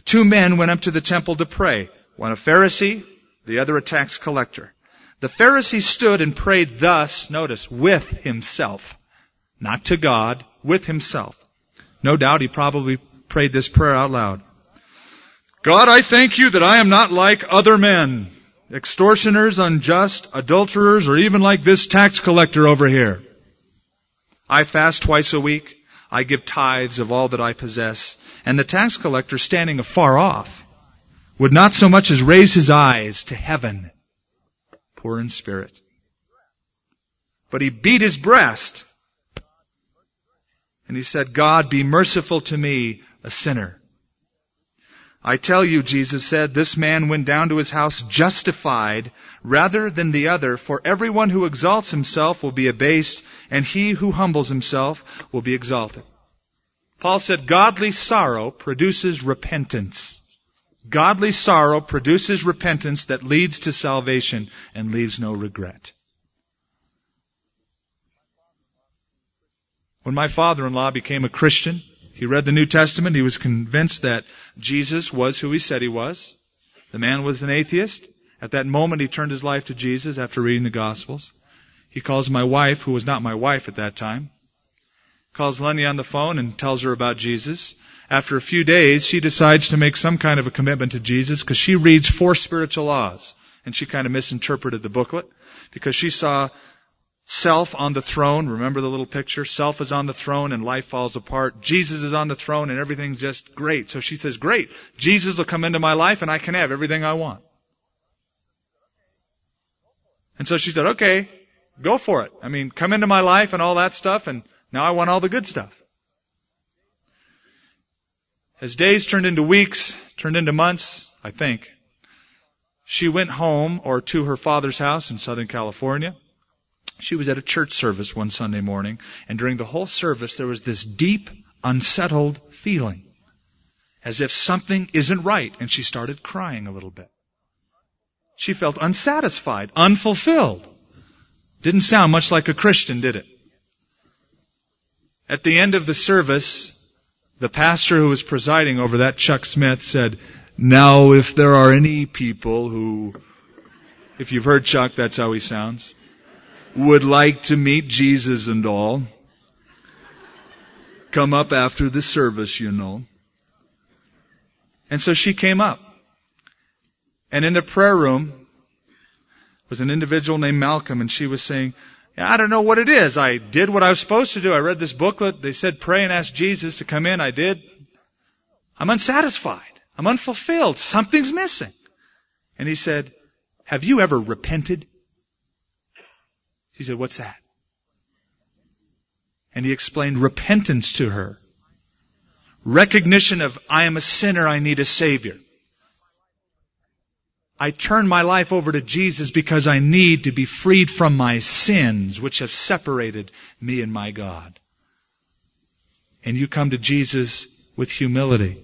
Two men went up to the temple to pray. One a Pharisee, the other a tax collector. The Pharisee stood and prayed thus, notice, with himself. Not to God, with himself. No doubt he probably prayed this prayer out loud. God, I thank you that I am not like other men, extortioners, unjust, adulterers, or even like this tax collector over here. I fast twice a week. I give tithes of all that I possess. And the tax collector standing afar off would not so much as raise his eyes to heaven, poor in spirit. But he beat his breast and he said, God, be merciful to me, a sinner. I tell you, Jesus said, this man went down to his house justified rather than the other, for everyone who exalts himself will be abased, and he who humbles himself will be exalted. Paul said, godly sorrow produces repentance. Godly sorrow produces repentance that leads to salvation and leaves no regret. When my father-in-law became a Christian, he read the New Testament, he was convinced that Jesus was who he said he was. The man was an atheist. At that moment he turned his life to Jesus after reading the Gospels. He calls my wife, who was not my wife at that time, calls Lenya on the phone and tells her about Jesus. After a few days, she decides to make some kind of a commitment to Jesus because she reads four spiritual laws. And she kind of misinterpreted the booklet because she saw self on the throne. Remember the little picture? Self is on the throne and life falls apart. Jesus is on the throne and everything's just great. So she says, great. Jesus will come into my life and I can have everything I want. And so she said, okay, go for it. I mean, come into my life and all that stuff and now I want all the good stuff. As days turned into weeks, turned into months, I think, she went home or to her father's house in Southern California. She was at a church service one Sunday morning, and during the whole service there was this deep, unsettled feeling. As if something isn't right, and she started crying a little bit. She felt unsatisfied, unfulfilled. Didn't sound much like a Christian, did it? At the end of the service, the pastor who was presiding over that, Chuck Smith, said, now if there are any people who, if you've heard Chuck, that's how he sounds, would like to meet Jesus and all, come up after the service, you know. And so she came up. And in the prayer room was an individual named Malcolm and she was saying, I don't know what it is. I did what I was supposed to do. I read this booklet. They said pray and ask Jesus to come in. I did. I'm unsatisfied. I'm unfulfilled. Something's missing. And he said, have you ever repented? She said, what's that? And he explained repentance to her. Recognition of, I am a sinner, I need a savior. I turn my life over to Jesus because I need to be freed from my sins, which have separated me and my God. And you come to Jesus with humility.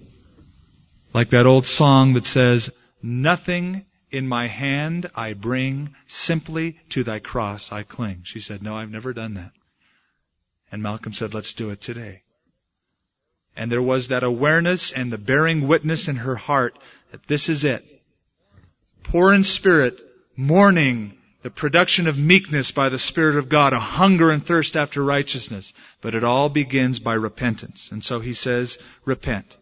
Like that old song that says, Nothing in my hand I bring, simply to thy cross I cling. She said, No, I've never done that. And Malcolm said, Let's do it today. And there was that awareness and the bearing witness in her heart that this is it. Poor in spirit, mourning the production of meekness by the Spirit of God, a hunger and thirst after righteousness. But it all begins by repentance. And so he says, repent.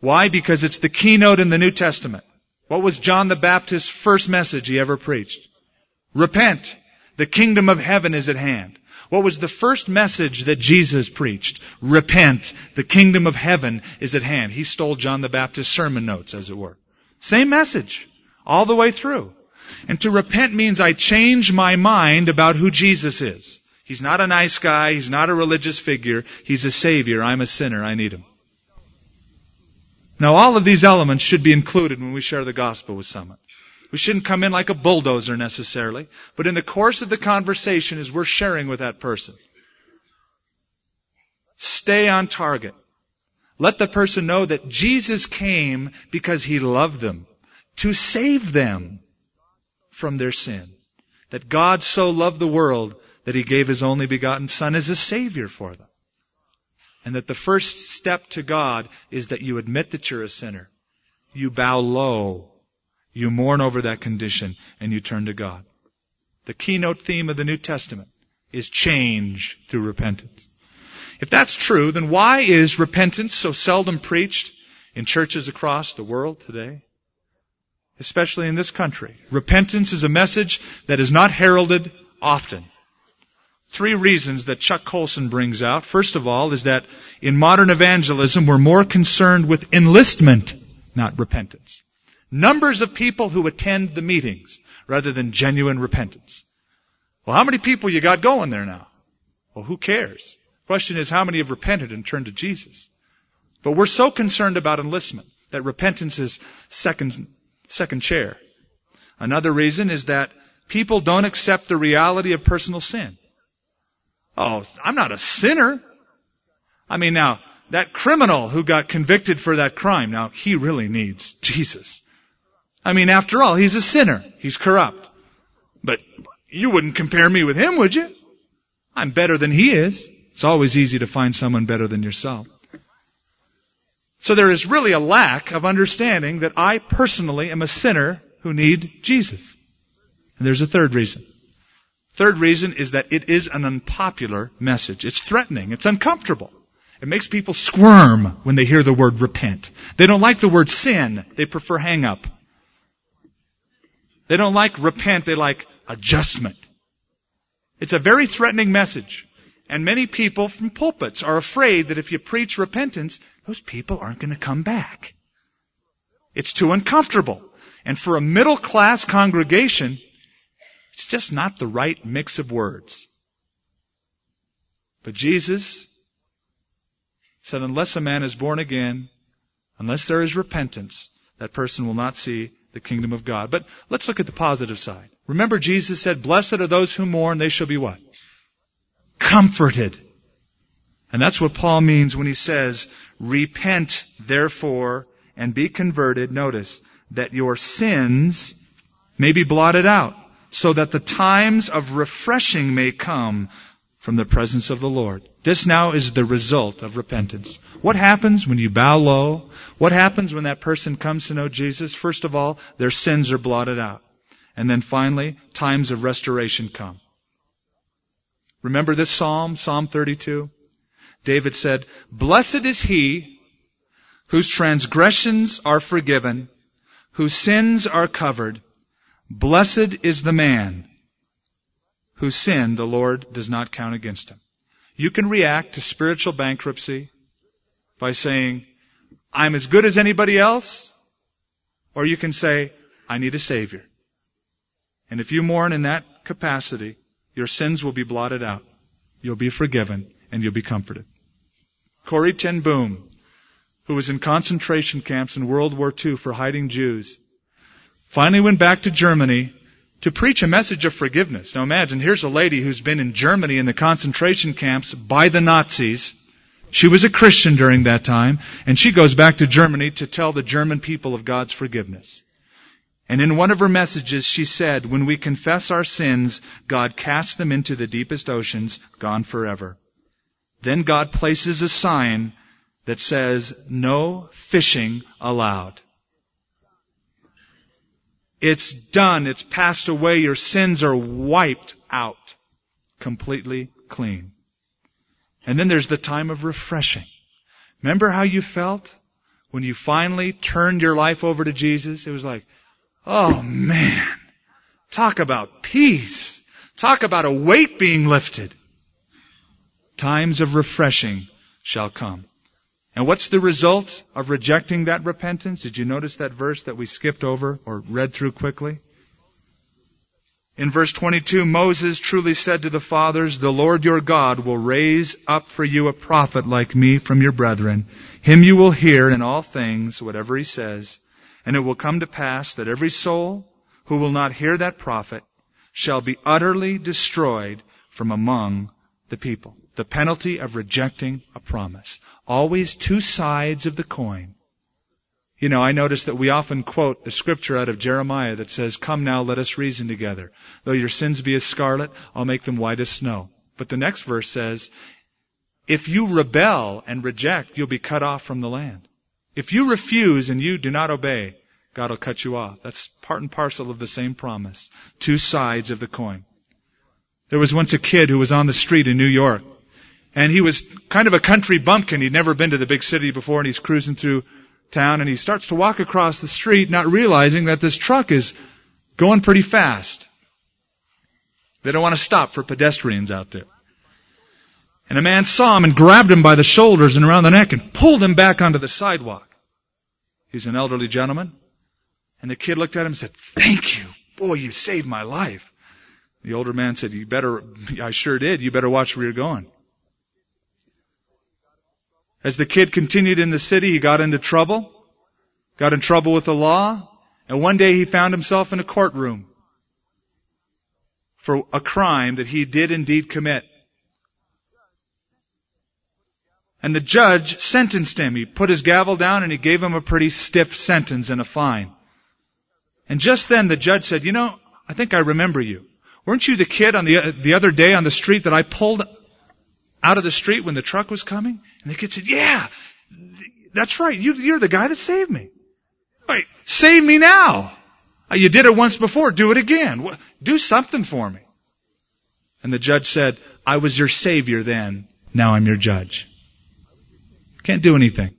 Why? Because it's the keynote in the New Testament. What was John the Baptist's first message he ever preached? Repent. The kingdom of heaven is at hand. What was the first message that Jesus preached? Repent. The kingdom of heaven is at hand. He stole John the Baptist's sermon notes, as it were. Same message. All the way through. And to repent means I change my mind about who Jesus is. He's not a nice guy. He's not a religious figure. He's a savior. I'm a sinner. I need him. Now all of these elements should be included when we share the gospel with someone. We shouldn't come in like a bulldozer necessarily, but in the course of the conversation as we're sharing with that person, stay on target. Let the person know that Jesus came because he loved them, to save them from their sin. That God so loved the world that he gave his only begotten son as a savior for them. And that the first step to God is that you admit that you're a sinner. You bow low. You mourn over that condition and you turn to God. The keynote theme of the New Testament is change through repentance. If that's true, then why is repentance so seldom preached in churches across the world today? Especially in this country. Repentance is a message that is not heralded often. Three reasons that Chuck Colson brings out. First of all is that in modern evangelism we're more concerned with enlistment, not repentance. Numbers of people who attend the meetings rather than genuine repentance. Well, how many people you got going there now? Well, who cares? Question is how many have repented and turned to Jesus? But we're so concerned about enlistment that repentance is second, second chair. Another reason is that people don't accept the reality of personal sin. Oh, I'm not a sinner. I mean now, that criminal who got convicted for that crime, now he really needs Jesus. I mean, after all, he's a sinner. He's corrupt. But you wouldn't compare me with him, would you? I'm better than he is. It's always easy to find someone better than yourself. So there is really a lack of understanding that I personally am a sinner who need Jesus. And there's a third reason. Third reason is that it is an unpopular message. It's threatening. It's uncomfortable. It makes people squirm when they hear the word repent. They don't like the word sin. They prefer hang up. They don't like repent. They like adjustment. It's a very threatening message. And many people from pulpits are afraid that if you preach repentance, those people aren't going to come back. It's too uncomfortable. And for a middle class congregation, it's just not the right mix of words. But Jesus said, unless a man is born again, unless there is repentance, that person will not see the kingdom of God. But let's look at the positive side. Remember Jesus said, blessed are those who mourn, they shall be what? Comforted. And that's what Paul means when he says, repent therefore and be converted, notice, that your sins may be blotted out so that the times of refreshing may come from the presence of the Lord. This now is the result of repentance. What happens when you bow low? What happens when that person comes to know Jesus? First of all, their sins are blotted out. And then finally, times of restoration come. Remember this psalm, Psalm 32? David said, Blessed is he whose transgressions are forgiven, whose sins are covered. Blessed is the man whose sin the Lord does not count against him. You can react to spiritual bankruptcy by saying, I'm as good as anybody else, or you can say, I need a Savior. And if you mourn in that capacity, your sins will be blotted out. You'll be forgiven and you'll be comforted. Corrie ten Boom, who was in concentration camps in World War II for hiding Jews, finally went back to Germany to preach a message of forgiveness. Now imagine, here's a lady who's been in Germany in the concentration camps by the Nazis. She was a Christian during that time, and she goes back to Germany to tell the German people of God's forgiveness. And in one of her messages, she said, when we confess our sins, God casts them into the deepest oceans, gone forever. Then God places a sign that says, no fishing allowed. It's done. It's passed away. Your sins are wiped out. Completely clean. And then there's the time of refreshing. Remember how you felt when you finally turned your life over to Jesus? It was like, oh man, talk about peace. Talk about a weight being lifted. Times of refreshing shall come. And what's the result of rejecting that repentance? Did you notice that verse that we skipped over or read through quickly? In verse 22, Moses truly said to the fathers, The Lord your God will raise up for you a prophet like me from your brethren. Him you will hear in all things, whatever he says. And it will come to pass that every soul who will not hear that prophet shall be utterly destroyed from among the people. The penalty of rejecting a promise. Always two sides of the coin. You know, I notice that we often quote the scripture out of Jeremiah that says, Come now, let us reason together. Though your sins be as scarlet, I'll make them white as snow. But the next verse says, If you rebel and reject, you'll be cut off from the land. If you refuse and you do not obey, God will cut you off. That's part and parcel of the same promise. Two sides of the coin. There was once a kid who was on the street in New York and he was kind of a country bumpkin. He'd never been to the big city before and he's cruising through town and he starts to walk across the street not realizing that this truck is going pretty fast. They don't want to stop for pedestrians out there. And a man saw him and grabbed him by the shoulders and around the neck and pulled him back onto the sidewalk. He's an elderly gentleman. And the kid looked at him and said, thank you. Boy, you saved my life. The older man said, you better, I sure did. You better watch where you're going. As the kid continued in the city, he got into trouble, got in trouble with the law, and one day he found himself in a courtroom for a crime that he did indeed commit. And the judge sentenced him. He put his gavel down and he gave him a pretty stiff sentence and a fine. And just then the judge said, you know, I think I remember you. Weren't you the kid on the, the other day on the street that I pulled out of the street when the truck was coming? And the kid said, yeah, that's right. You, you're the guy that saved me. Wait, save me now. Uh, you did it once before. Do it again. Do something for me. And the judge said, I was your savior then. Now I'm your judge. Can't do anything.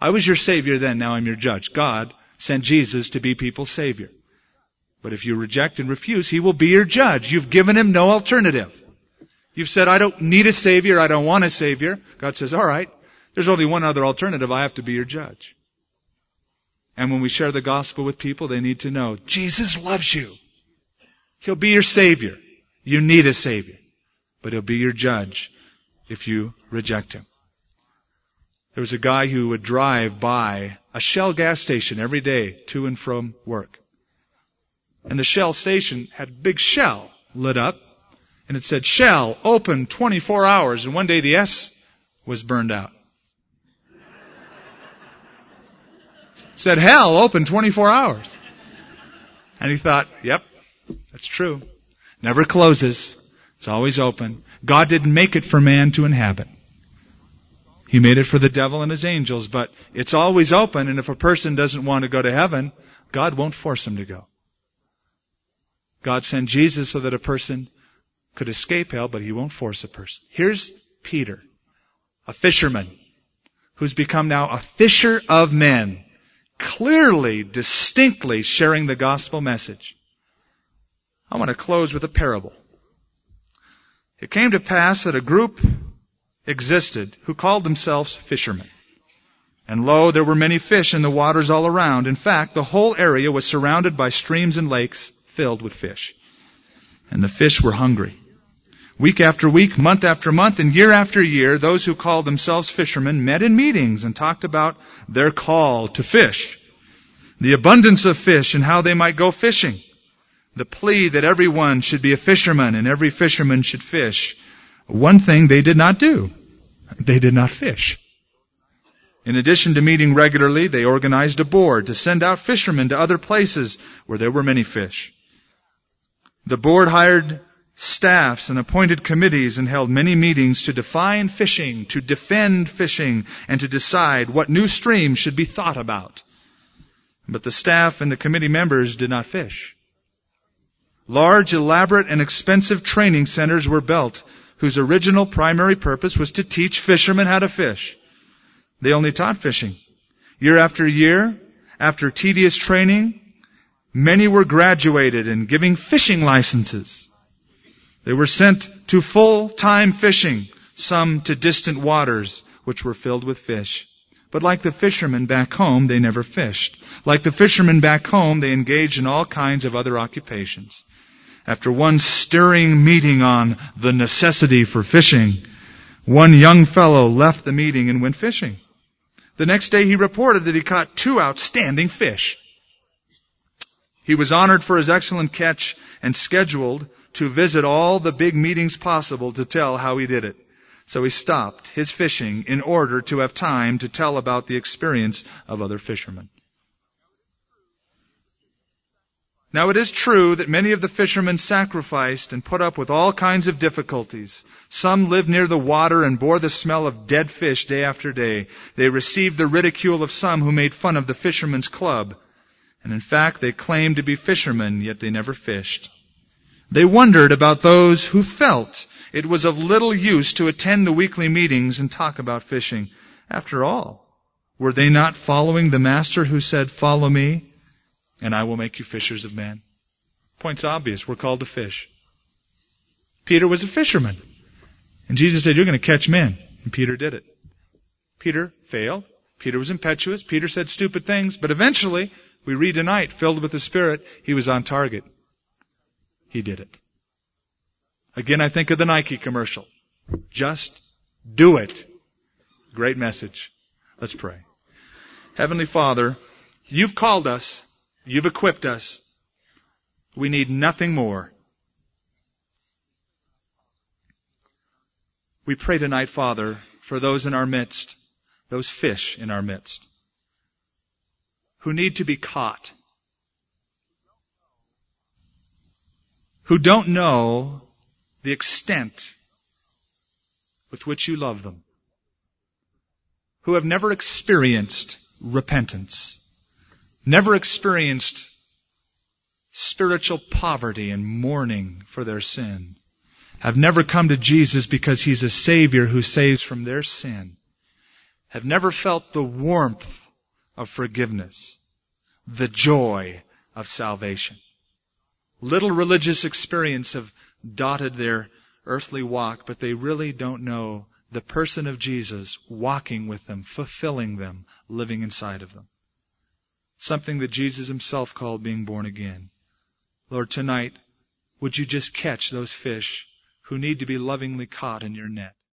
I was your savior then. Now I'm your judge. God sent Jesus to be people's savior. But if you reject and refuse, he will be your judge. You've given him no alternative. You've said, I don't need a Savior, I don't want a Savior. God says, alright, there's only one other alternative, I have to be your judge. And when we share the gospel with people, they need to know, Jesus loves you. He'll be your Savior. You need a Savior. But He'll be your judge if you reject Him. There was a guy who would drive by a Shell gas station every day to and from work. And the Shell station had a big Shell lit up and it said Shell open 24 hours and one day the S was burned out. Said hell open 24 hours. And he thought, yep, that's true. Never closes. It's always open. God didn't make it for man to inhabit. He made it for the devil and his angels, but it's always open and if a person doesn't want to go to heaven, God won't force him to go. God sent Jesus so that a person could escape hell, but he won't force a person. Here's Peter, a fisherman, who's become now a fisher of men, clearly, distinctly sharing the gospel message. I want to close with a parable. It came to pass that a group existed who called themselves fishermen. And lo, there were many fish in the waters all around. In fact, the whole area was surrounded by streams and lakes filled with fish. And the fish were hungry. Week after week, month after month, and year after year, those who called themselves fishermen met in meetings and talked about their call to fish. the abundance of fish and how they might go fishing, the plea that everyone should be a fisherman and every fisherman should fish. One thing they did not do. They did not fish. In addition to meeting regularly, they organized a board to send out fishermen to other places where there were many fish. The board hired staffs and appointed committees and held many meetings to define fishing, to defend fishing, and to decide what new streams should be thought about. But the staff and the committee members did not fish. Large, elaborate, and expensive training centers were built whose original primary purpose was to teach fishermen how to fish. They only taught fishing. Year after year, after tedious training, many were graduated and giving fishing licenses. They were sent to full-time fishing, some to distant waters, which were filled with fish. But like the fishermen back home, they never fished. Like the fishermen back home, they engaged in all kinds of other occupations. After one stirring meeting on the necessity for fishing, one young fellow left the meeting and went fishing. The next day he reported that he caught two outstanding fish. He was honored for his excellent catch and scheduled to visit all the big meetings possible to tell how he did it. So he stopped his fishing in order to have time to tell about the experience of other fishermen. Now it is true that many of the fishermen sacrificed and put up with all kinds of difficulties. Some lived near the water and bore the smell of dead fish day after day. They received the ridicule of some who made fun of the fishermen's club. And in fact, they claimed to be fishermen, yet they never fished. They wondered about those who felt it was of little use to attend the weekly meetings and talk about fishing. After all, were they not following the Master who said, follow me? and I will make you fishers of men. Point's obvious. We're called to fish. Peter was a fisherman. And Jesus said, you're going to catch men. And Peter did it. Peter failed. Peter was impetuous. Peter said stupid things. But eventually, we read tonight, filled with the Spirit, he was on target. He did it. Again, I think of the Nike commercial. Just do it. Great message. Let's pray. Heavenly Father, you've called us You've equipped us. We need nothing more. We pray tonight, Father, for those in our midst, those fish in our midst, who need to be caught, who don't know the extent with which you love them, who have never experienced repentance never experienced spiritual poverty and mourning for their sin, have never come to Jesus because He's a Savior who saves from their sin, have never felt the warmth of forgiveness, the joy of salvation. Little religious experience have dotted their earthly walk, but they really don't know the person of Jesus walking with them, fulfilling them, living inside of them. Something that Jesus himself called being born again. Lord, tonight, would you just catch those fish who need to be lovingly caught in your net?